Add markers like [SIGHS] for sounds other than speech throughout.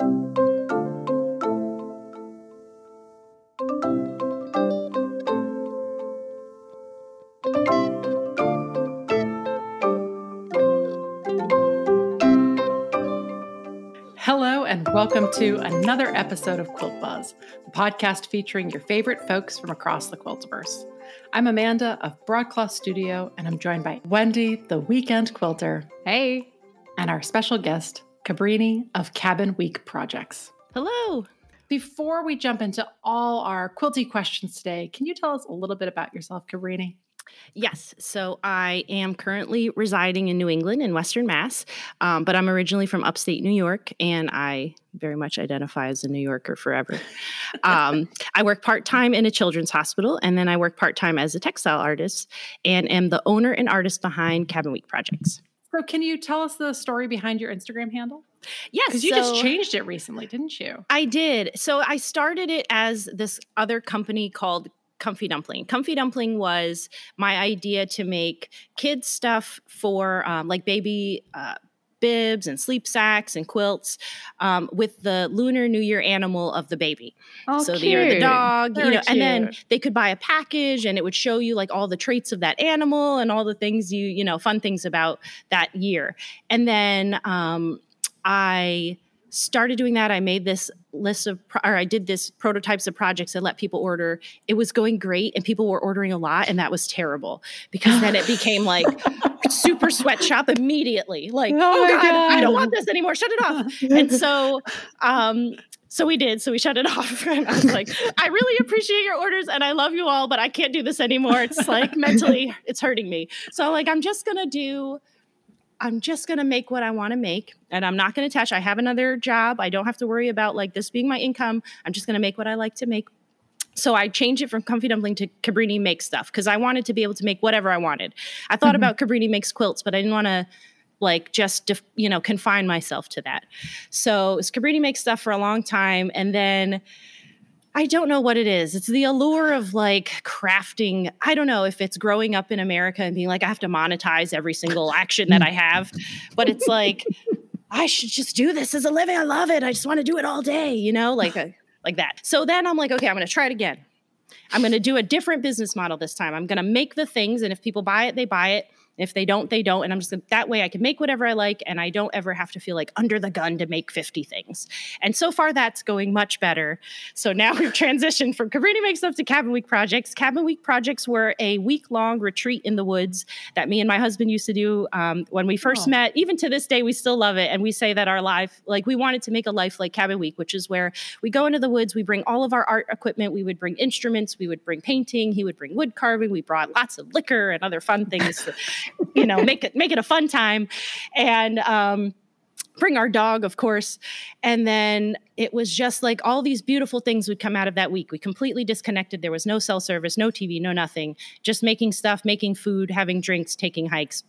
Hello, and welcome to another episode of Quilt Buzz, the podcast featuring your favorite folks from across the quiltiverse. I'm Amanda of Broadcloth Studio, and I'm joined by Wendy, the weekend quilter. Hey. And our special guest, Cabrini of Cabin Week Projects. Hello. Before we jump into all our quilty questions today, can you tell us a little bit about yourself, Cabrini? Yes. So I am currently residing in New England in Western Mass, um, but I'm originally from upstate New York and I very much identify as a New Yorker forever. [LAUGHS] Um, I work part time in a children's hospital and then I work part time as a textile artist and am the owner and artist behind Cabin Week Projects. So, can you tell us the story behind your Instagram handle? Yes, because you so just changed it recently, didn't you? I did. So I started it as this other company called Comfy Dumpling. Comfy Dumpling was my idea to make kids stuff for um, like baby uh, bibs and sleep sacks and quilts um, with the lunar new year animal of the baby. Oh, so cute. the, or the dog, Very you know, and then they could buy a package and it would show you like all the traits of that animal and all the things you, you know, fun things about that year. And then um, I started doing that. I made this list of, pro- or I did this prototypes of projects and let people order. It was going great and people were ordering a lot, and that was terrible because then it became like [LAUGHS] super sweatshop immediately. Like, Oh oh, my God, I don't want this anymore. Shut it off. [LAUGHS] and so, um, so we did. So we shut it [LAUGHS] off. And I was like, I really appreciate your orders and I love you all, but I can't do this anymore. It's like [LAUGHS] mentally, it's hurting me. So like, I'm just gonna do. I'm just going to make what I want to make and I'm not going to touch. I have another job. I don't have to worry about like this being my income. I'm just going to make what I like to make. So I changed it from Comfy Dumpling to Cabrini Makes Stuff because I wanted to be able to make whatever I wanted. I thought Mhm. about Cabrini Makes Quilts, but I didn't want to like just def- you know confine myself to that. So it's Cabrini Makes Stuff for a long time and then I don't know what it is. It's the allure of like crafting. I don't know if it's growing up in America and being like, I have to monetize every single action that I have. But it's like, [LAUGHS] I should just do this as a living. I love it. I just want to do it all day, you know, like [SIGHS] a, like that. So then I'm like, okay, I'm going to try it again. I'm going to do a different business model this time. I'm going to make the things, and if people buy it, they buy it. If they don't, they don't. And I'm just that way I can make whatever I like, and I don't ever have to feel like under the gun to make 50 things. And so far, that's going much better. So now [LAUGHS] we've transitioned from Cabrini Make Stuff to Cabin Week Projects. Cabin Week Projects were a week long retreat in the woods that me and my husband used to do um, when we first Oh. met. Even to this day, we still love it. And we say that our life, like we wanted to make a life like Cabin Week, which is where we go into the woods, we bring all of our art equipment, we would bring instruments, we would bring painting, he would bring wood carving, we brought lots of liquor and other fun things to, you know, make it make it a fun time. And um bring our dog, of course. And then it was just like all these beautiful things would come out of that week. We completely disconnected. There was no cell service, no TV, no nothing, just making stuff, making food, having drinks, taking hikes.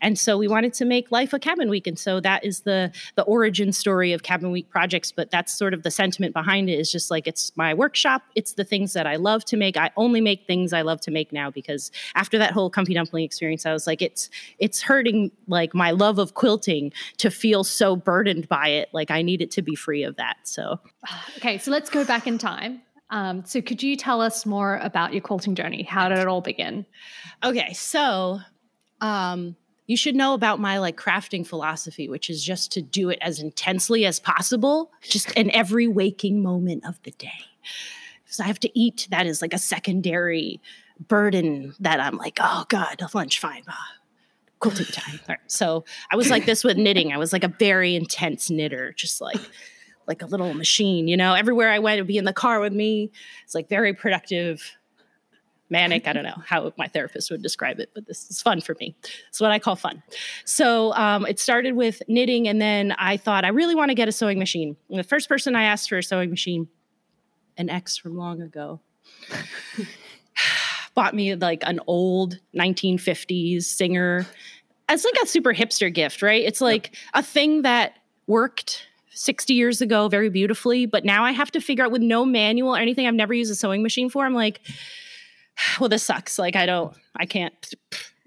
And so we wanted to make life a cabin week. And so that is the the origin story of cabin week projects. But that's sort of the sentiment behind it is just like it's my workshop. It's the things that I love to make. I only make things I love to make now because after that whole comfy dumpling experience, I was like, it's it's hurting like my love of quilting to feel so burdened by it. Like I need it to be free of that. So [SIGHS] Okay, so let's go back in time. Um, so, could you tell us more about your quilting journey? How did it all begin? Okay, so um you should know about my like crafting philosophy, which is just to do it as intensely as possible, just in every waking moment of the day. Because I have to eat, that is like a secondary burden that I'm like, oh God, lunch, fine. Ah, quilting time. All right. So I was like this with knitting. I was like a very intense knitter, just like like a little machine, you know. Everywhere I went, it would be in the car with me. It's like very productive manic. I don't know how my therapist would describe it, but this is fun for me. It's what I call fun. So um, it started with knitting, and then I thought I really want to get a sewing machine. And the first person I asked for a sewing machine, an ex from long ago, [SIGHS] bought me like an old 1950s Singer. It's like a super hipster gift, right? It's like a thing that worked 60 years ago very beautifully, but now I have to figure out with no manual or anything. I've never used a sewing machine for. I'm like, [SIGHS] well, this sucks. Like, I don't, I can't,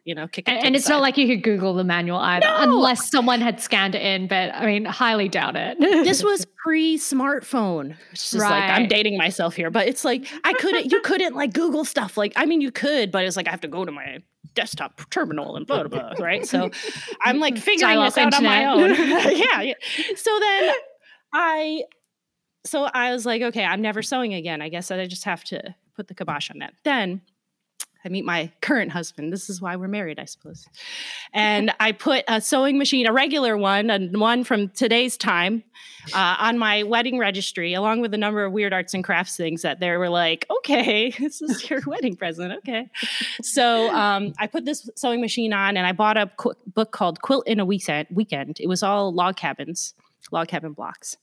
you know, kick it. And, and it's not like you could Google the manual either, No! unless someone had scanned it in. But I mean, highly doubt it. this was [LAUGHS] pre-smartphone. Which is like I'm dating myself here, but it's like I couldn't. You couldn't like Google stuff. Like I mean, you could, but it's like I have to go to my desktop terminal and blah blah blah. Right. So I'm like [LAUGHS] figuring this out on my own. [LAUGHS] yeah, yeah. So then I, so I was like, okay, I'm never sewing again. I guess I just have to put the kibosh on that. Then I meet my current husband. This is why we're married, I suppose. And I put a sewing machine, a regular one, and one from today's time, uh, on my wedding registry, along with a number of weird arts and crafts things that they were like, okay, [LAUGHS] this is your wedding present. Okay. So um, I put this sewing machine on and I bought a qu- book called Quilt in a. Weekend. It was all log cabins, log cabin blocks.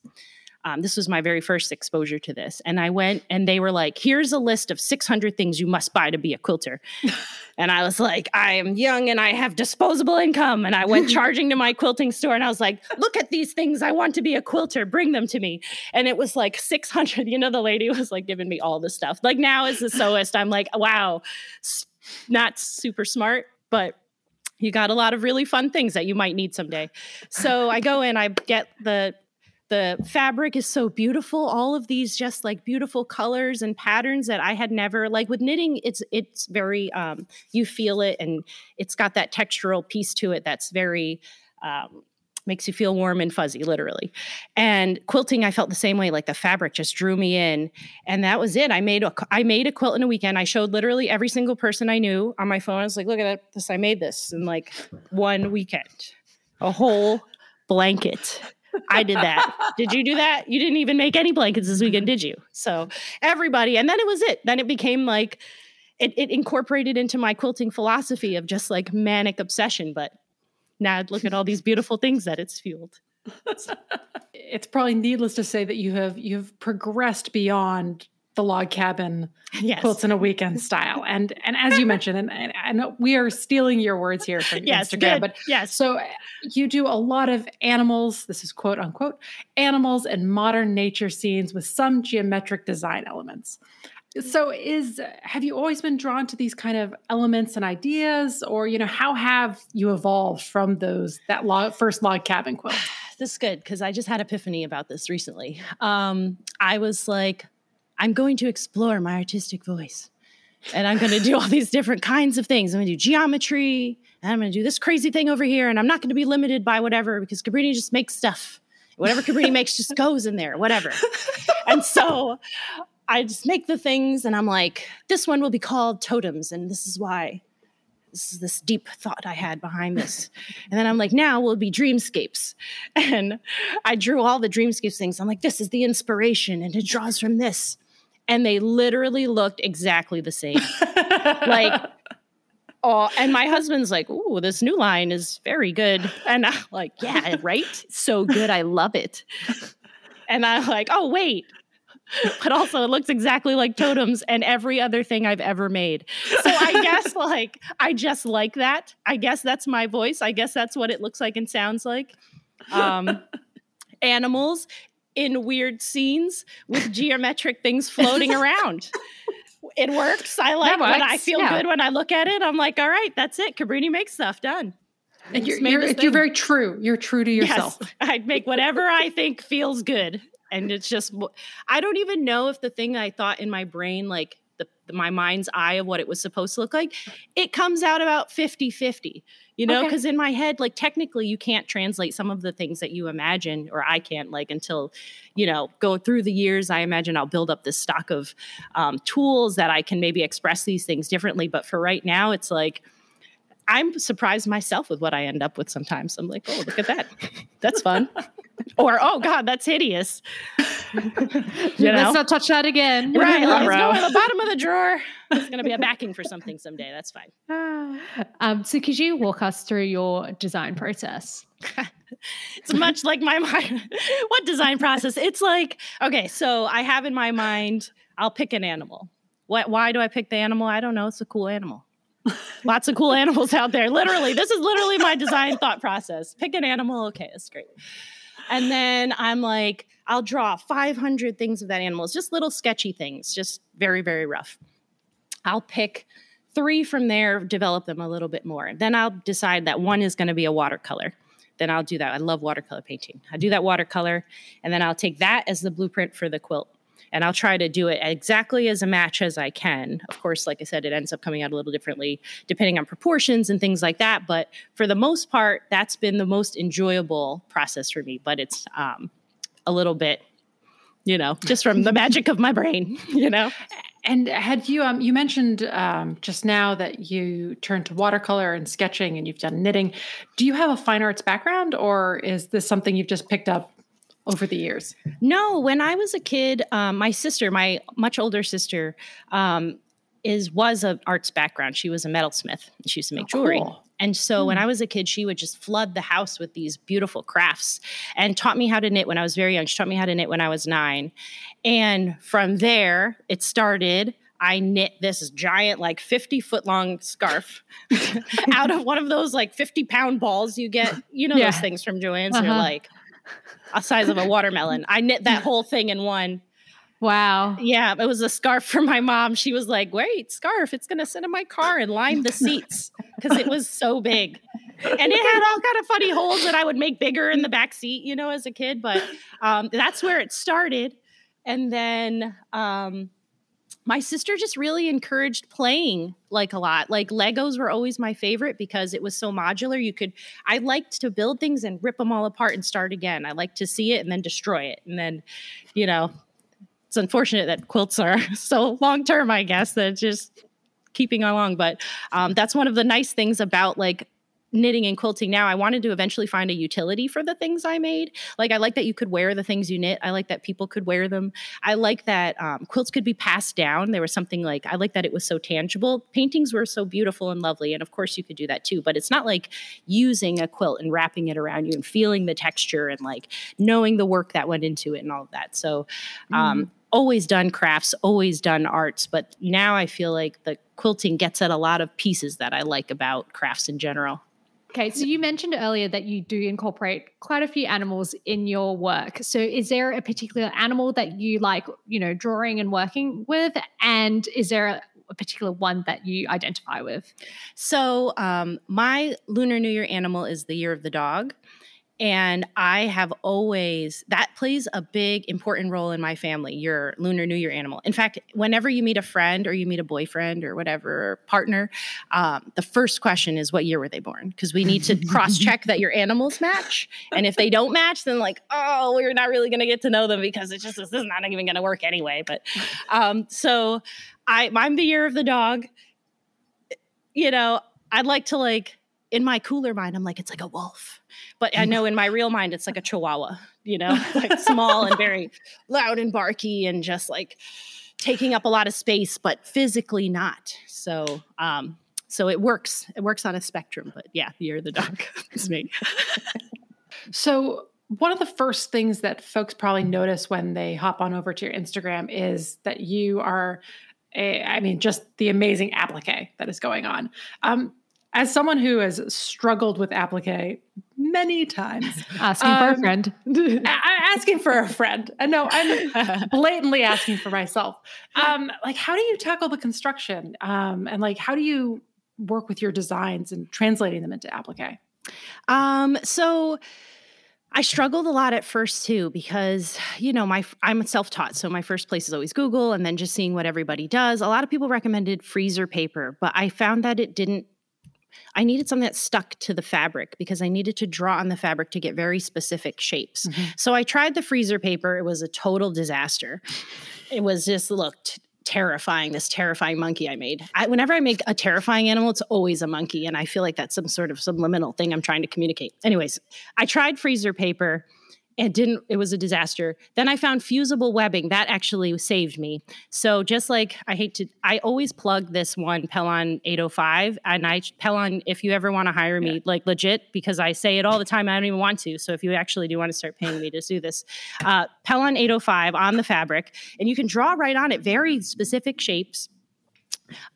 Um, this was my very first exposure to this. And I went and they were like, here's a list of 600 things you must buy to be a quilter. [LAUGHS] and I was like, I am young and I have disposable income. And I went [LAUGHS] charging to my quilting store and I was like, look at these things. I want to be a quilter. Bring them to me. And it was like 600. You know, the lady was like giving me all the stuff. Like now as a sewist, I'm like, wow, not super smart, but you got a lot of really fun things that you might need someday. So I go in, I get the the fabric is so beautiful. All of these just like beautiful colors and patterns that i had never like with knitting it's it's very um you feel it and it's got that textural piece to it that's very um makes you feel warm and fuzzy literally. And quilting i felt the same way like the fabric just drew me in and that was it. I made a i made a quilt in a weekend. I showed literally every single person i knew on my phone. I was like look at this i made this in like one weekend. A whole blanket I did that. did you do that? You didn't even make any blankets this weekend, did you? So everybody, and then it was it. Then it became like it, it incorporated into my quilting philosophy of just like manic obsession. But now look at all these beautiful things that it's fueled. [LAUGHS] It's probably needless to say that you have you've progressed beyond the log cabin [LAUGHS] Yes. quilts in a weekend style. [LAUGHS] And and as you mentioned, and, and, and we are stealing your words here from Yes. Instagram, Good. but yes. so uh, you do a lot of animals, this is quote unquote, animals and modern nature scenes with some geometric design elements. So is have you always been drawn to these kind of elements and ideas or you know how have you evolved from those that log, first log cabin quilt? [SIGHS] this is good because I just had epiphany about this recently. Um, I was like, I'm going to explore my artistic voice. And I'm going to do all these different kinds of things. I'm going to do geometry, and I'm going to do this crazy thing over here, and I'm not going to be limited by whatever because Cabrini just makes stuff. Whatever Cabrini [LAUGHS] makes just goes in there, whatever. And so I just make the things, and I'm like, this one will be called totems, and this is why. This is this deep thought I had behind this. [LAUGHS] And then I'm like, now we'll be dreamscapes. And I drew all the dreamscapes things. I'm like, this is the inspiration, and it draws from this. And they literally looked exactly the same. like, [LAUGHS] oh, and my husband's like, ooh, this new line is very good. And I'm like, yeah, right? So good. I love it. And I'm like, oh, wait. But also, it looks exactly like totems and every other thing I've ever made. So I guess, [LAUGHS] like, I just like that. I guess that's my voice. I guess that's what it looks like and sounds like. Um, [LAUGHS] animals in weird scenes with geometric things floating [LAUGHS] around. It works. I like when I feel yeah. good when I look at it. I'm like, all right, that's it. Cabrini makes stuff done. And you're, you're, you're very true. You're true to yourself. [LAUGHS] Yes, I'd make whatever I think feels good. And it's just, I don't even know if the thing I thought in my brain, like the, the- my mind's eye of what it was supposed to look like, it comes out about 50 50, you know? Okay. Because in my head, like technically, you can't translate some of the things that you imagine, or I can't, like until, you know, go through the years. I imagine I'll build up this stock of um, tools that I can maybe express these things differently. But for right now, it's like, I'm surprised myself with what I end up with sometimes. I'm like, oh, look at that. That's fun. [LAUGHS] or, oh, God, that's hideous. you Let's know? not touch that again. Right. Let's Bro. go in the bottom of the drawer. It's going to be a backing for something someday. That's fine. [SIGHS] Um, so could you walk us through your design process? [LAUGHS] It's much like my mind. [LAUGHS] what design process? It's like, okay, so I have in my mind, I'll pick an animal. What, why do I pick the animal? I don't know. It's a cool animal. [LAUGHS] Lots of cool animals out there. Literally, this is literally my design thought process. Pick an animal. Okay, that's great. And then I'm like, I'll draw 500 things of that animal. It's just little sketchy things, just very, very rough. I'll pick three from there, develop them a little bit more. Then I'll decide that one is going to be a watercolor. Then I'll do that. I love watercolor painting. I do that watercolor, and then I'll take that as the blueprint for the quilt. And I'll try to do it exactly as a match as I can. Of course, like I said, it ends up coming out a little differently depending on proportions and things like that. But for the most part, that's been the most enjoyable process for me. But it's um, a little bit, you know, just from the [LAUGHS] magic of my brain, you know. And had you um you mentioned um just now that you turned to watercolor and sketching and you've done knitting. Do you have a fine arts background or is this something you've just picked up over the years? No, when I was a kid, um, my sister, my much older sister, um, is was an arts background. She was a metalsmith. And she used to make oh, jewelry. Cool. And so when hmm. I was a kid, she would just flood the house with these beautiful crafts and taught me how to knit when I was very young. She taught me how to knit when I was nine. And from there, it started. I knit this giant, like 50 foot long scarf [LAUGHS] out of one of those like 50 pound balls you get. You know, yeah. those things from Joann's, uh-huh. they're like a size of a watermelon. I knit that whole thing in one. Wow. Yeah, it was a scarf for my mom. She was like, "Wait, scarf, it's going to sit in my car and line the seats because it was so big." And it had all kind of funny holes that I would make bigger in the back seat, you know, as a kid, but um, that's where it started. And then um, my sister just really encouraged playing like a lot. Like Legos were always my favorite because it was so modular. You could, I liked to build things and rip them all apart and start again. I like to see it and then destroy it. And then, you know, it's unfortunate that quilts are [LAUGHS] so long term, I guess, that just keeping along. But um, that's one of the nice things about like knitting and quilting now i wanted to eventually find a utility for the things i made. Like i like that you could wear the things you knit. I like that people could wear them. I like that um, quilts could be passed down. There was something like i like that it was so tangible. Paintings were so beautiful and lovely and of course you could do that too but it's not like using a quilt and wrapping it around you and feeling the texture and like knowing the work that went into it and all of that. So um, mm. always done crafts always done arts but now i feel like the quilting gets at a lot of pieces that i like about crafts in general Okay, so you mentioned earlier that you do incorporate quite a few animals in your work. So is there a particular animal that you like, you know, drawing and working with? And is there a, a particular one that you identify with? So um, my Lunar New Year animal is the year of the dog. And I have always, that plays a big, important role in my family, your lunar new year animal. In fact, whenever you meet a friend or you meet a boyfriend or whatever, partner, um, the first question is, what year were they born? Because we need to cross check that your animals match. And if they don't match, then like, oh, we're not really going to get to know them because it's just, this is not even going to work anyway. But um, so I, I'm the year of the dog. You know, I'd like to like, in my cooler mind, I'm like, it's like a wolf. But I know in my real mind, it's like a chihuahua, you know, [LAUGHS] like small and very loud and barky and just like taking up a lot of space, but physically not. So, um, so it works. It works on a spectrum, but yeah, you're the dog. [LAUGHS] it's me. so one of the first things that folks probably notice when they hop on over to your Instagram is that you are a, I mean, just the amazing applique that is going on. Um, as someone who has struggled with applique many times, asking um, for a um, friend, [LAUGHS] asking for a friend, and no, I'm [LAUGHS] blatantly asking for myself. Um, like, how do you tackle the construction, um, and like, how do you work with your designs and translating them into applique? Um, so. I struggled a lot at first too because you know my I'm self-taught so my first place is always Google and then just seeing what everybody does. A lot of people recommended freezer paper, but I found that it didn't I needed something that stuck to the fabric because I needed to draw on the fabric to get very specific shapes. Mm-hmm. So I tried the freezer paper. It was a total disaster. It was just looked terrifying this terrifying monkey i made I, whenever i make a terrifying animal it's always a monkey and i feel like that's some sort of subliminal thing i'm trying to communicate anyways i tried freezer paper it didn't it was a disaster. Then i found fusible webbing. That actually saved me. So just like i hate to i always plug this one pellon 805 and i pellon if you ever want to hire me yeah. like legit because i say it all the time i don't even want to. So if you actually do want to start paying me to do this uh, pellon 805 on the fabric and you can draw right on it very specific shapes.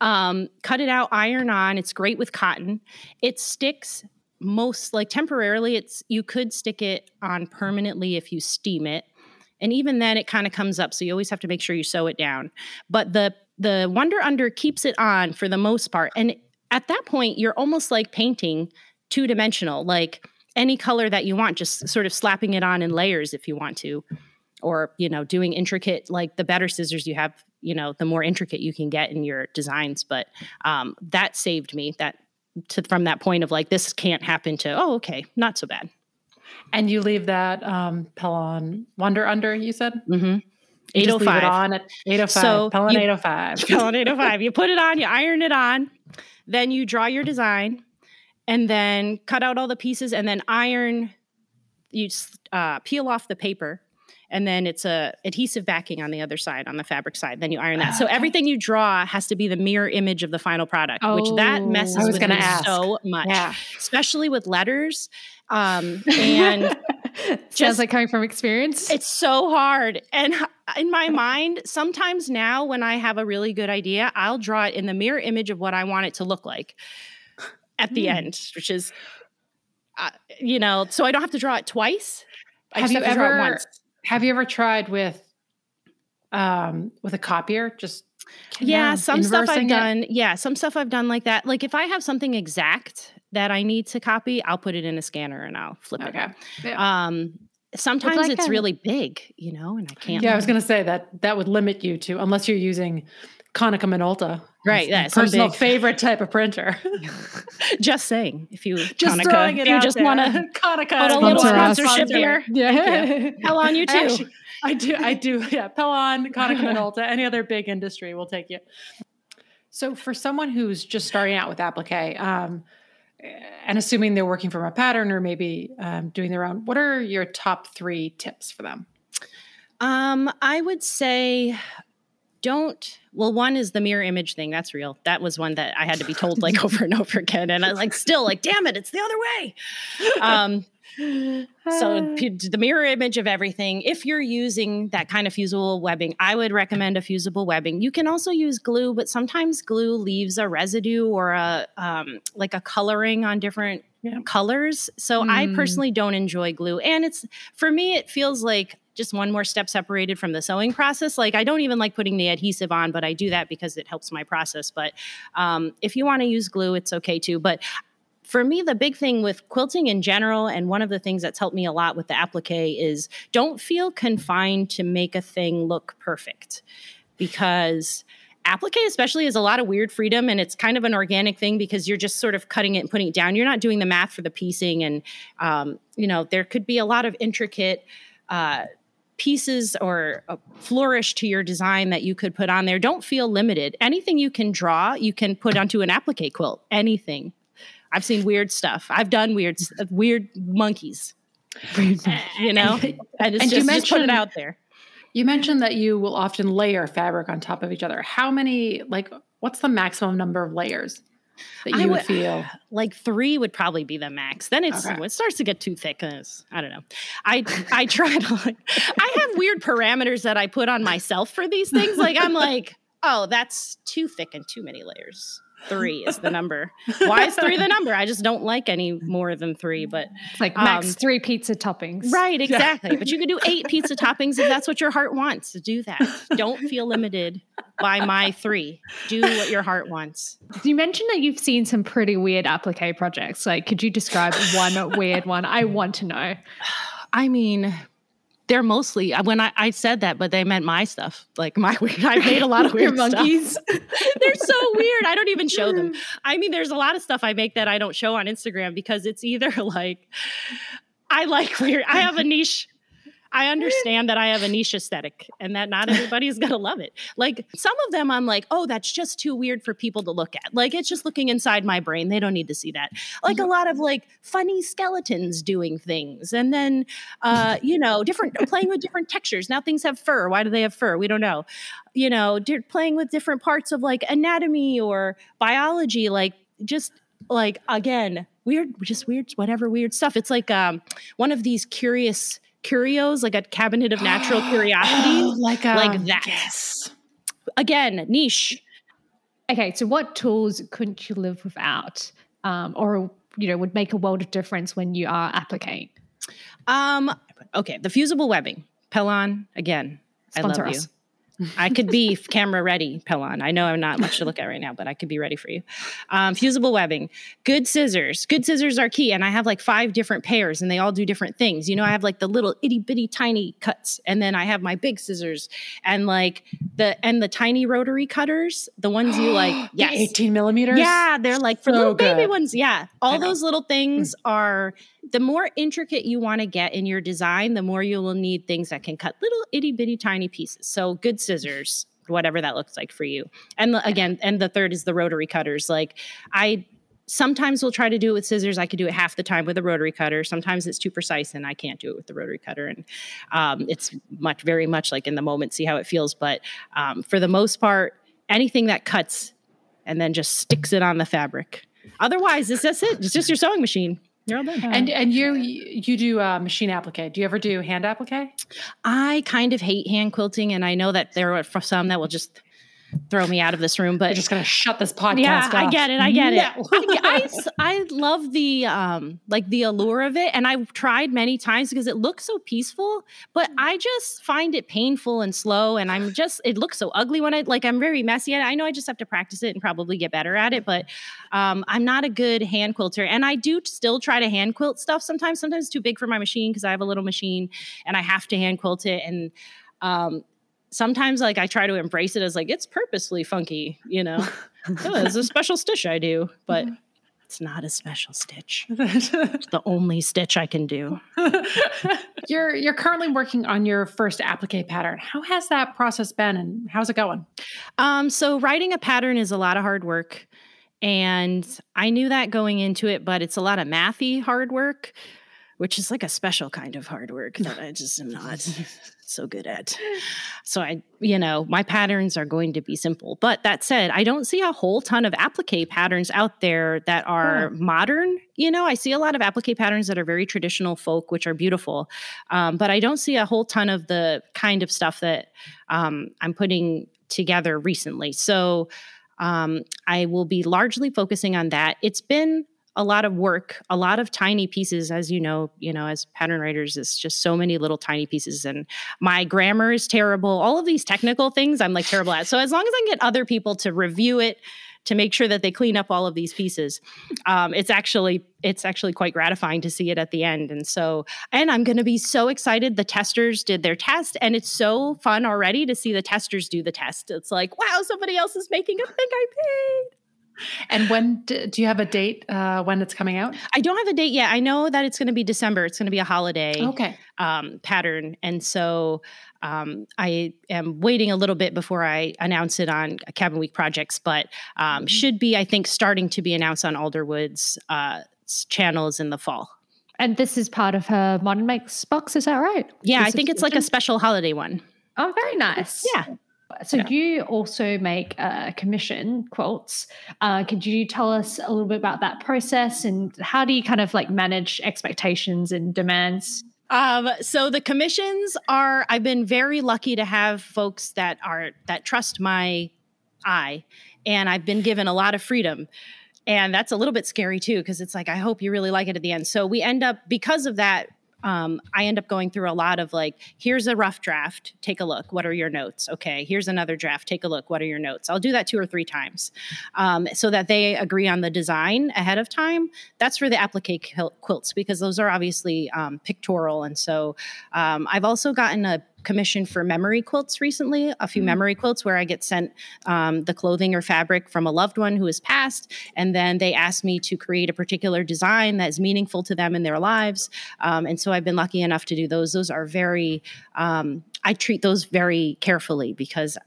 Um, cut it out iron on it's great with cotton. It sticks most like temporarily it's you could stick it on permanently if you steam it and even then it kind of comes up so you always have to make sure you sew it down but the the Wonder Under keeps it on for the most part. And at that point, you're almost like painting two dimensional, like any color that you want, just sort of slapping it on in layers if you want to, or, you know, doing intricate, like the better scissors you have, you know, the more intricate you can get in your designs. But um, that saved me that to, from that point of like, this can't happen to, oh, okay, not so bad. And you leave that um, Pellon Wonder Under, you said? Mm-hmm. You just leave it 805. on at 805. So Pellon you- 805. [LAUGHS] Pellon 805. You put it on, you iron it on, then you draw your design, and then cut out all the pieces, and then iron. You uh, peel off the paper, and then it's a adhesive backing on the other side, on the fabric side. Then you iron that. So everything you draw has to be the mirror image of the final product, which that Oh. messes with me ask. so much, Yeah. especially with letters. Um, and [LAUGHS] Sounds Just- like coming from experience. it's so hard. And in my mind, sometimes now when I have a really good idea, I'll draw it in the mirror image of what I want it to look like at the Hmm. end, which is, uh, you know, so I don't have to draw it twice. I Have just you have to draw it ever once. Have you ever tried with um with a copier? Just Yeah, some stuff I've it? done. Yeah, some stuff I've done like that. Like if I have something exact that I need to copy, I'll put it in a scanner and I'll flip it. Okay. Yeah. Um, sometimes like it's a- really big, you know, and I can't. Yeah, I was going to say that that would limit you to unless you're using Konica Minolta, Right, It's yeah, my personal big- [LAUGHS] favorite type of printer. [LAUGHS] just saying. If you just Konica, throwing it you out just want to [LAUGHS] Konica put a little you want Sponsor to us. sponsorship here. yeah. Hell on you I too. actually- I do, I do, yeah. Pellon, Konica Minolta, any other big industry will take you. So, for someone who's just starting out with applique, um, and assuming they're working from a pattern or maybe um, doing their own, what are your top three tips for them? Um, I would say don't well one is the mirror image thing that's real. That was one that i had to be told like [LAUGHS] over and over again and i was like still like damn it it's the other way. Um so [SIGHS] the mirror image of everything. If you're using that kind of fusible webbing i would recommend a fusible webbing. You can also use glue but sometimes glue leaves a residue or a um, like a coloring on different Yeah. colors. So i Mm. personally don't enjoy glue and it's for me it feels like just one more step separated from the sewing process. Like i don't even like putting the adhesive on but i do that because it helps my process. But um, if you want to use glue it's okay too. But for me, the big thing with quilting in general, and one of the things that's helped me a lot with the applique is don't feel confined to make a thing look perfect. Because applique especially is a lot of weird freedom and it's kind of an organic thing because you're just sort of cutting it and putting it down. You're not doing the math for the piecing and um, you know there could be a lot of intricate uh, pieces or a flourish to your design that you could put on there. Don't feel limited. Anything you can draw you can put onto an applique quilt. Anything. I've seen weird stuff. I've done weird uh, weird monkeys. [LAUGHS] You know? And it's and you just, just put it out there. You mentioned that you will often layer fabric on top of each other. How many, like, what's the maximum number of layers that I you would would- feel? [SIGHS] like three would probably be the max. Then it's Okay. it starts to get too thick. I don't know. I I try to like [LAUGHS] I have weird parameters that I put on myself for these things. Like I'm like, oh, that's too thick and too many layers. Three is the [LAUGHS] number. Why is three the number? I just don't like any more than three. But It's like max Um, three pizza toppings. right, exactly. But you can do [LAUGHS] eight pizza toppings if that's what your heart wants. Do that. Don't feel limited by my three. Do what your heart wants. You mentioned that you've seen some pretty weird applique projects. Like, could you describe one weird one? I want to know. [SIGHS] I mean, they're mostly uh, when I, I said that, but they meant my stuff. Like my [LAUGHS] weird. I made a lot of weird monkeys. [LAUGHS] [LAUGHS] they're so weird. I don't even show them. I mean, there's a lot of stuff I make that I don't show on Instagram because it's either like I like weird. I have a niche. I understand that I have a niche aesthetic and that not everybody's gonna love it. Like some of them, I'm like, oh, that's just too weird for people to look at. Like it's just looking inside my brain. They don't need to see that. Like a lot of like funny skeletons doing things, and then uh, [LAUGHS] you know, different playing with different textures. Now things have fur. Why do they have fur? We don't know. You know, di- playing with different parts of like anatomy or biology. Like just like again, weird, just weird, whatever weird stuff. It's like um, one of these curious curios, like a cabinet of natural [GASPS] curiosities. like, like um, that. Yes. Again, niche. Okay, so what tools couldn't you live without, um, or you know, would make a world of difference when you are appliquing? Um, okay, the fusible webbing. Pellon. again. Sponsor I love us. I could be camera ready, Pellon. I know I'm not much to look at right now, but I could be ready for you. Um, fusible webbing, good scissors. Good scissors are key. And I have like five different pairs and they all do different things. You know, I have like the little itty bitty tiny cuts and then I have my big scissors and like the, and the tiny rotary cutters, the ones you like, [GASPS] yes. 18 millimeters. Yeah. They're like for so little good. baby ones. Yeah. All those little things mm. are the more intricate you want to get in your design, the more you will need things that can cut little itty bitty tiny pieces. So good scissors, whatever that looks like for you. And the, again, and the third is the rotary cutters. Like I sometimes will try to do it with scissors. I could do it half the time with a rotary cutter. Sometimes it's too precise and I can't do it with the rotary cutter. And um, it's much, very much like in the moment, see how it feels. But um, for the most part, anything that cuts and then just sticks it on the fabric. Otherwise, it's just it. It's just your sewing machine. You're all done. And and you you do uh, machine applique. Do you ever do hand applique? I kind of hate hand quilting, and I know that there are some that will just throw me out of this room. But You're just gonna shut this podcast. Yeah, off. I get it. I get no. it. I, I, I love the um like the allure of it, and I've tried many times because it looks so peaceful. But I just find it painful and slow, and I'm just it looks so ugly when I like I'm very messy at it. I know I just have to practice it and probably get better at it, but um, I'm not a good hand quilter, and I do still try to hand quilt stuff sometimes. Sometimes too big for my machine because I have a little machine, and I have to hand quilt it and um sometimes like I try to embrace it as like it's purposely funky, you know. [LAUGHS] oh, it's a special stitch I do, but [LAUGHS] it's not a special stitch. [LAUGHS] it's the only stitch I can do. you're you're currently working on your first applique pattern. How has that process been and how's it going? Um, so writing a pattern is a lot of hard work. And I knew that going into it, but it's a lot of mathy hard work which is like a special kind of hard work that I just am not [LAUGHS] so good at. So I, you know, my patterns are going to be simple. But that said, I don't see a whole ton of applique patterns out there that are modern. You know, I see a lot of applique patterns that are very traditional folk, which are beautiful. Um, but I don't see a whole ton of the kind of stuff that um, I'm putting together recently. So um, I will be largely focusing on that. It's been a lot of work, a lot of tiny pieces, as you know, you know, as pattern writers, it's just so many little tiny pieces. And my grammar is terrible. All of these technical things I'm like terrible at. So as long as I get other people to review it, to make sure that they clean up all of these pieces, um, it's actually it's actually quite gratifying to see it at the end. And so, and I'm going to be so excited. The testers did their test, and it's so fun already to see the testers do the test. It's like, wow, somebody else is making a thing I. And when do, do you have a date uh, when it's coming out? I don't have a date yet. I know that it's going to be December. It's going to be a holiday okay. um, pattern, and so um, I am waiting a little bit before I announce it on Cabin Week projects, but um, mm-hmm. should be I think starting to be announced on Alderwood's uh, channels in the fall. And this is part of her Modern Makes box, is that right? Yeah, this I think it's like a special holiday one. Oh, very nice. Yeah. So yeah. you also make uh, commission quilts. Uh, could you tell us a little bit about that process and how do you kind of like manage expectations and demands? Um, so the commissions are I've been very lucky to have folks that are that trust my eye and I've been given a lot of freedom. And that's a little bit scary too, because it's like, I hope you really like it at the end. So we end up, because of that, um, I end up going through a lot of like, here's a rough draft, take a look. What are your notes? Okay, here's another draft, take a look. What are your notes? I'll do that two or three times um, so that they agree on the design ahead of time. That's for the applique quilts because those are obviously um, pictorial. And so um, I've also gotten a commission for memory quilts recently, a few mm-hmm. memory quilts where I get sent um, the clothing or fabric from a loved one who has passed, and then they ask me to create a particular design that is meaningful to them in their lives. Um, and so I've been lucky enough to do those. Those are very, um, I treat those very carefully because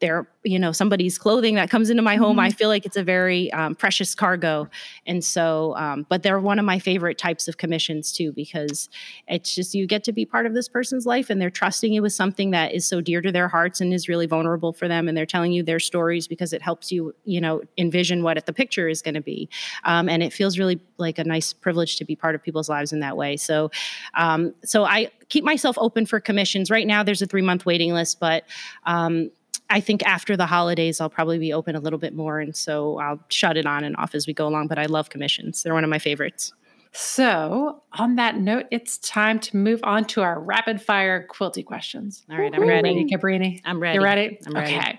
they're you know somebody's clothing that comes into my home mm-hmm. i feel like it's a very um, precious cargo. And so um, but they're one of my favorite types of commissions too because it's just you get to be part of this person's life and they're trusting you with something that is so dear to their hearts and is really vulnerable for them. And they're telling you their stories because it helps you you know envision what the picture is going to be. Um, and it feels really like a nice privilege to be part of people's lives in that way. So um, so i keep myself open for commissions. Right now there's a three month waiting list but um, I think after the holidays, I'll probably be open a little bit more. And so I'll shut it on and off as we go along. But I love commissions, they're one of my favorites. So, on that note, it's time to move on to our rapid fire quilty questions. All right, I'm Are ready. ready, Cabrini? I'm ready. You ready? I'm ready. Okay.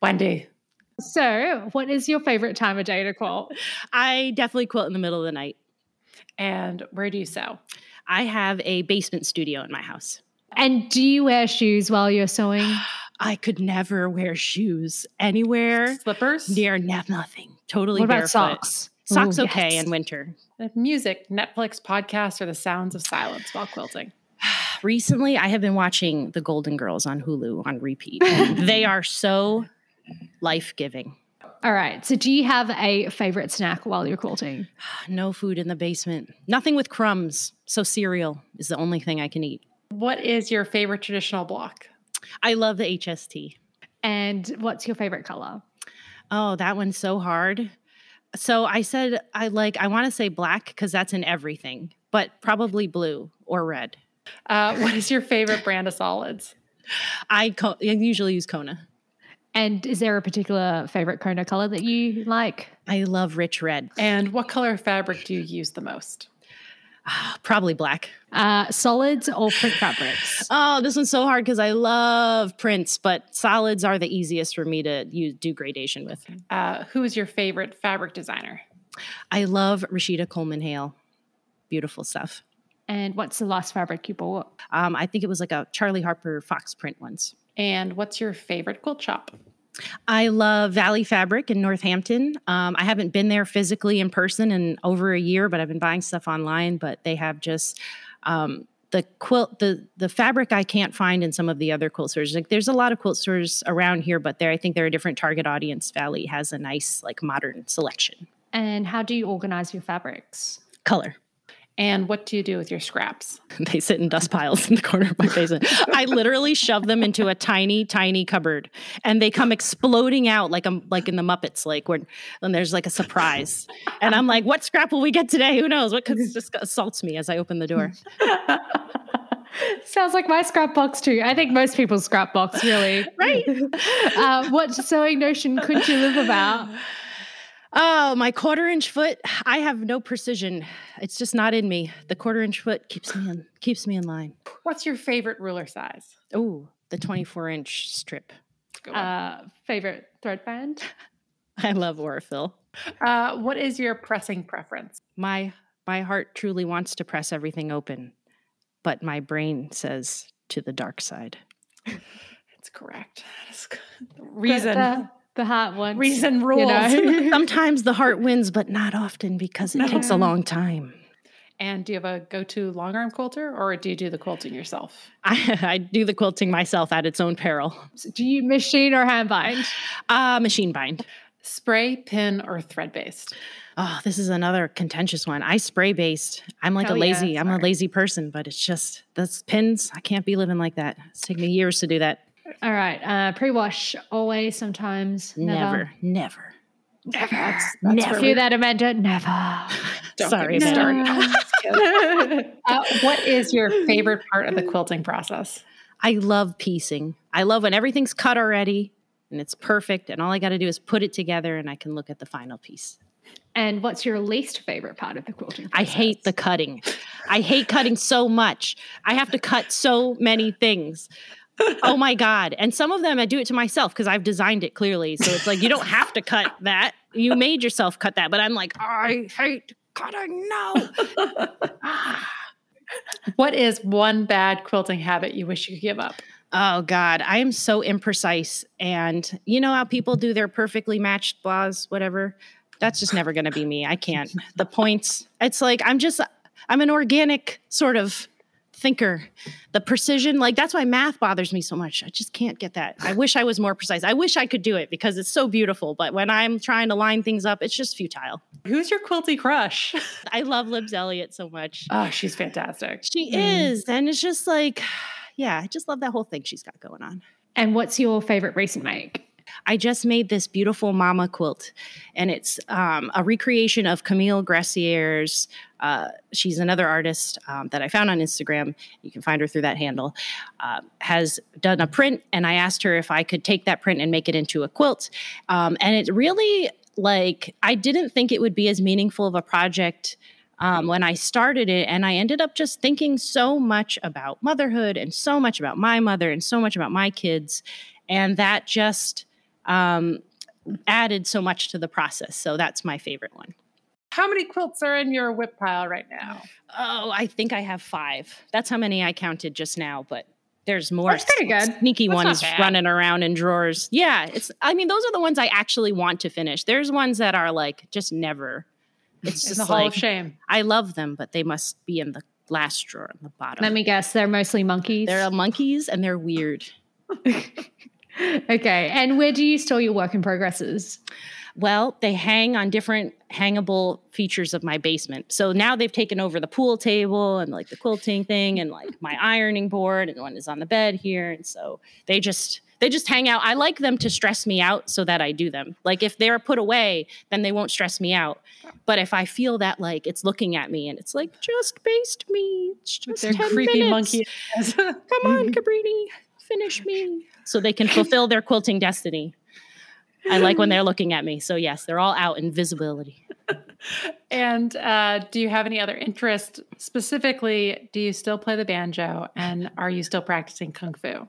Wendy, So, what is your favorite time of day to quilt? I definitely quilt in the middle of the night. and where do you sew? I have a basement studio in my house. And do you wear shoes while you're sewing? [SIGHS] I could never wear shoes anywhere Slippers? near nothing. Totally what about barefoot. socks? Socks Ooh, okay yes. in winter. Music, Netflix, podcasts, or the sounds of silence while quilting? [SIGHS] Recently, I have been watching The Golden Girls on Hulu on repeat. [LAUGHS] they are so life giving. All right. So, do you have a favorite snack while you're quilting? [SIGHS] No food in the basement. Nothing with crumbs. So cereal is the only thing I can eat. What is your favorite traditional block? I love the HST. And what's your favorite color? Oh, that one's so hard. So I said I like I want to say black because that's in everything, but probably blue or red. Uh, [LAUGHS] what is your favorite brand of solids? I, co- I usually use Kona. And is there a particular favorite Kona color that you like? I love rich red. And what color of fabric do you use the most? [SIGHS] Probably black. Uh, solids or print fabrics? [LAUGHS] Oh, this one's so hard because I love prints, but solids are the easiest for me to use, do gradation with. Uh, who is your favorite fabric designer? I love Rashida Coleman Hale. Beautiful stuff. And what's the last fabric you bought? Um, I think it was like a Charlie Harper Fox print once. And what's your favorite quilt shop? I love Valley Fabric in Northampton. Um, I haven't been there physically in person in over a year, but I've been buying stuff online. But they have just um, the quilt, the the fabric I can't find in some of the other quilt stores. Like there's a lot of quilt stores around here, but there I think they're a different target audience. Valley has a nice like modern selection. And how do you organize your fabrics? Color. And what do you do with your scraps? [LAUGHS] They sit in dust piles in the corner of my basement. I literally shove them into a tiny, tiny cupboard, and they come exploding out like I'm like in the Muppets, like when when there's like a surprise, and I'm like, "What scrap will we get today? Who knows?" What cause just assaults me as I open the door. [LAUGHS] Sounds like my scrap box too. I think most people's scrap box, really. [LAUGHS] Right. uh, what sewing notion could you live about? Oh, my quarter inch foot. I have no precision. It's just not in me. The quarter inch foot keeps me in keeps me in line. What's your favorite ruler size? Oh, the 24 inch strip. Uh, favorite thread band? [LAUGHS] I love Aurifil. Uh, what is your pressing preference? my my heart truly wants to press everything open but my brain says to the dark side [LAUGHS] That's correct. That's good. Reason. The, the heart one. Reason rules. know. [LAUGHS] [LAUGHS] sometimes the heart wins but not often because it takes a long time and do you have a go-to long arm quilter, or do you do the quilting yourself? I, [LAUGHS] I do the quilting myself at its own peril do you machine or hand bind? uh machine bind Spray, pin, or thread based? oh this is another contentious one i spray based i'm like Hell a yeah, lazy i'm a lazy person but it's just those pins i can't be living like that it's taken me years to do that All right. Uh, pre-wash always, sometimes, never never Never. That's, Never. that's where Hear that, Amanda? Never. [LAUGHS] Don't Sorry get me about started. [LAUGHS] Uh, what is your favorite part of the quilting process? I love piecing. I love when everything's cut already and it's perfect, and all I got to do is put it together, and I can look at the final piece. and what's your least favorite part of the quilting? I hate the cutting. I hate cutting so much. I have to cut so many things. Oh my God. And some of them I do it to myself because I've designed it clearly. So it's like, you don't have to cut that. You made yourself cut that. But I'm like, I hate cutting. No. [SIGHS] What is one bad quilting habit you wish you could give up? Oh God, I am so imprecise. And you know how people do their perfectly matched blas, whatever? That's just never gonna be me. I can't. The points, it's like I'm just I'm an organic sort of thinker. The precision, like that's why math bothers me so much. I just can't get that. I wish I was more precise. I wish I could do it because it's so beautiful. But when I'm trying to line things up, it's just futile. Who's your quilty crush? [LAUGHS] I love Libs Elliott so much. Oh, she's fantastic. She Mm. is. And it's just like, [SIGHS] yeah, I just love that whole thing she's got going on. And what's your favorite recent make? I just made this beautiful mama quilt, and it's um, a recreation of Camille Graciere's. Uh, she's another artist um, that I found on Instagram. You can find her through that handle. Uh, has done a print, and I asked her if I could take that print and make it into a quilt. Um, and it really like I didn't think it would be as meaningful of a project um, when I started it. And I ended up just thinking so much about motherhood and so much about my mother and so much about my kids. And that just um, added so much to the process. So that's my favorite one. How many quilts are in your whip pile right now? Oh, I think I have five. That's how many I counted just now, but there's oh, more That's pretty good. sneaky That's ones running around in drawers. Yeah, it's I mean those are the ones I actually want to finish. There's ones that are like just never. It's In just the Hall like of Shame. I love them, but they must be in the last drawer on the bottom. Let me guess, they're mostly monkeys. they're monkeys and they're weird. [LAUGHS] okay. And where do you store your work in progresses? Well, they hang on different hangable features of my basement. So now they've taken over the pool table and like the quilting thing and like my ironing board and one is on the bed here. And so they just they just hang out. I like them to stress me out so that I do them. Like if they're put away, then they won't stress me out. But if I feel that like it's looking at me and it's like just baste me, it's just Their 10 creepy minutes. monkey. Come on, [LAUGHS] Cabrini, finish me. So they can fulfill their quilting destiny. I like when they're looking at me. So yes, they're all out in visibility. [LAUGHS] And uh, do you have any other interest? Specifically, do you still play the banjo and are you still practicing kung fu?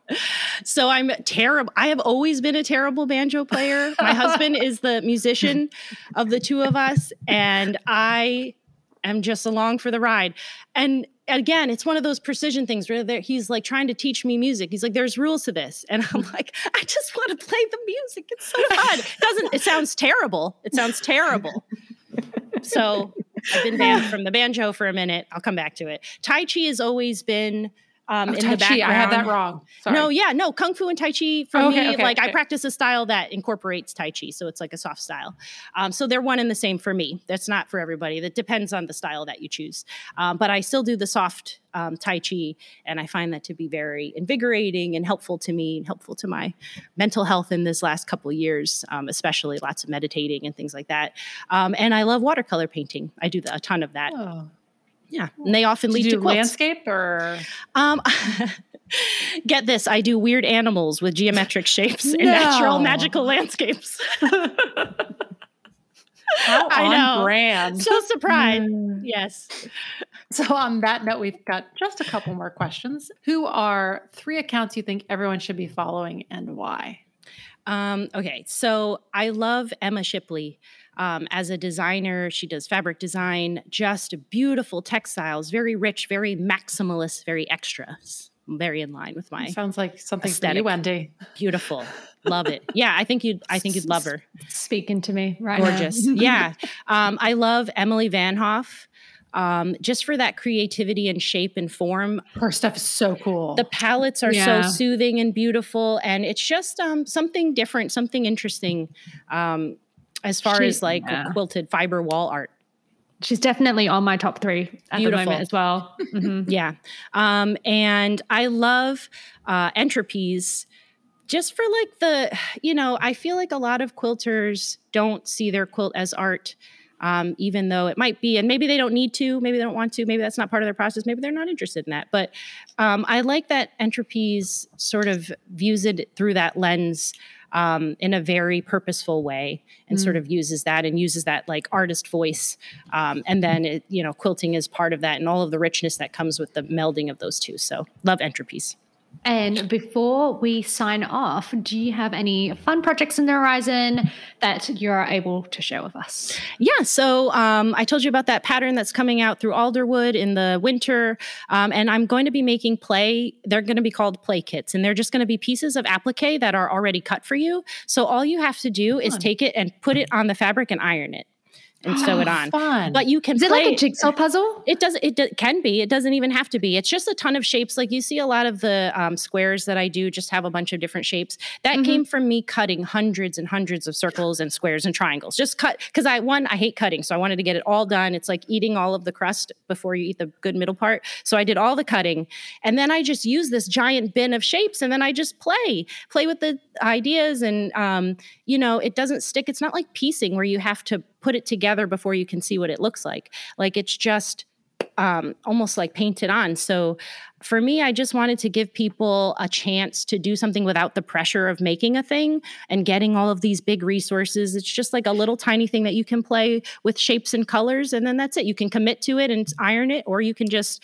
So I'm terrible. I have always been a terrible banjo player. My husband is the musician of the two of us, and I am just along for the ride. And again, it's one of those precision things where he's like trying to teach me music. He's like, "There's rules to this," and I'm like, [LAUGHS] "I just want to play the music. It's so fun." It doesn't it sounds terrible? It sounds terrible. [LAUGHS] So I've been banned from the banjo for a minute. I'll come back to it. Tai Chi has always been um, Oh, in tai the Chi. I had that wrong. Sorry. No, yeah, no, Kung Fu and Tai Chi for Okay, me, okay, like I practice a style that incorporates Tai Chi, so it's like a soft style. Um, so they're one and the same for me. That's not for everybody. That depends on the style that you choose. Um, but I still do the soft um, Tai Chi, and I find that to be very invigorating and helpful to me, and helpful to my mental health in this last couple of years, um, especially lots of meditating and things like that. Um, and I love watercolor painting. I do a ton of that. Oh. Yeah, and they often lead to quilts. landscape or Um, [LAUGHS] get this, I do weird animals with geometric shapes and natural magical landscapes. how [LAUGHS] I know. brand? so surprised. Mm. Yes. So on that note, we've got just a couple more questions. Who are three accounts you think everyone should be following and why? Um, okay, so I love Emma Shipley. Um, as a designer, she does fabric design, just beautiful textiles, very rich, very maximalist, very extra. Very in line with my Sounds like something for you, Wendy. beautiful. love it. [LAUGHS] Yeah, I think you'd I think you'd love her. Speaking to me right gorgeous. [LAUGHS] yeah. Um, I love Emily Van Hoff. Um, just for that creativity and shape and form. Her stuff is so cool. The palettes are Yeah. so soothing and beautiful, and it's just um, something different, something interesting um, as far She- as like yeah. quilted fiber wall art. She's definitely on my top three at Beautiful. the moment as well. Mhm. [LAUGHS] Yeah. Um, and I love uh, entropies just for like the, you know, I feel like a lot of quilters don't see their quilt as art. Um, even though it might be, and maybe they don't need to, maybe they don't want to, maybe that's not part of their process, maybe they're not interested in that. But um, I like that Entropies sort of views it through that lens um, in a very purposeful way and sort of uses that and uses that like artist voice. Um, and then, it, you know, quilting is part of that and all of the richness that comes with the melding of those two. So love Entropies. And before we sign off, do you have any fun projects in the horizon that you're able to share with us? Yeah, so um, I told you about that pattern that's coming out through Alderwood in the winter, um, and I'm going to be making play. They're going to be called play kits, and they're just going to be pieces of applique that are already cut for you. So all you have to do is take it and put it on the fabric and iron it, and sew it on. Fun. But you can Is it play like a jigsaw puzzle? it does. It do, can be. It doesn't even have to be. It's just a ton of shapes. Like you see, a lot of the um, squares that I do just have a bunch of different shapes. That Mhm. came from me cutting hundreds and hundreds of circles and squares and triangles. Just cut because I one I hate cutting, so I wanted to get it all done. It's like eating all of the crust before you eat the good middle part. So I did all the cutting, and then I just use this giant bin of shapes, and then I just play, play with the ideas, and um, you know, it doesn't stick. It's not like piecing where you have to put it together before you can see what it looks like. Like it's just um, almost like painted on. So for me, I just wanted to give people a chance to do something without the pressure of making a thing and getting all of these big resources. It's just like a little tiny thing that you can play with shapes and colors, and then that's it. You can commit to it and iron it, or you can just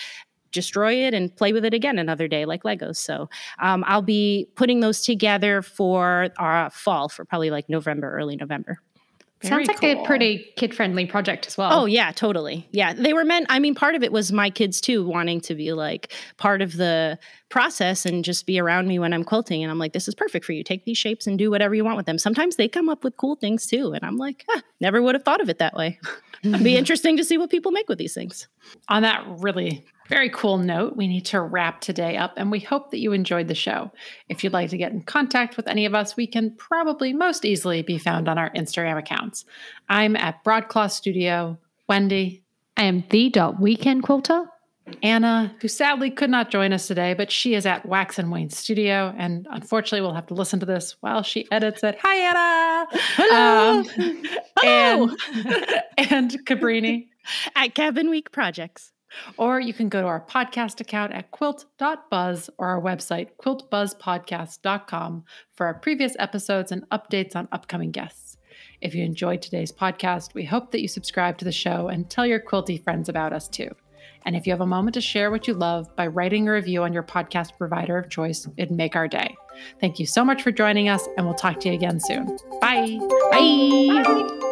destroy it and play with it again another day like legos so um, i'll be putting those together for our fall for probably like november early november very Sounds like cool. a pretty kid friendly project as well. Oh, yeah, totally. Yeah. They were meant, I mean, part of it was my kids too wanting to be like part of the process and just be around me when I'm quilting. And I'm like, this is perfect for you. Take these shapes and do whatever you want with them. Sometimes they come up with cool things too. And I'm like, ah, never would have thought of it that way. [LAUGHS] It'd be [LAUGHS] interesting to see what people make with these things. On that really very cool note, we need to wrap today up, and we hope that you enjoyed the show. If you'd like to get in contact with any of us, we can probably most easily be found on our Instagram accounts. I'm at Broadcloth Studio. Wendy. I am the dot weekend quilter. Anna, who sadly could not join us today, but she is at Wax and Wane Studio, and unfortunately, we'll have to listen to this while she edits it. Hi, Anna. Hello. Um, [LAUGHS] Hello. And, [LAUGHS] and Cabrini [LAUGHS] at Cabin Week Projects. Or you can go to our podcast account at quilt.buzz or our website, quiltbuzzpodcast.com, for our previous episodes and updates on upcoming guests. If you enjoyed today's podcast, we hope that you subscribe to the show and tell your quilty friends about us too. And if you have a moment to share what you love by writing a review on your podcast provider of choice, it'd make our day. Thank you so much for joining us, and we'll talk to you again soon. Bye. Bye. Bye.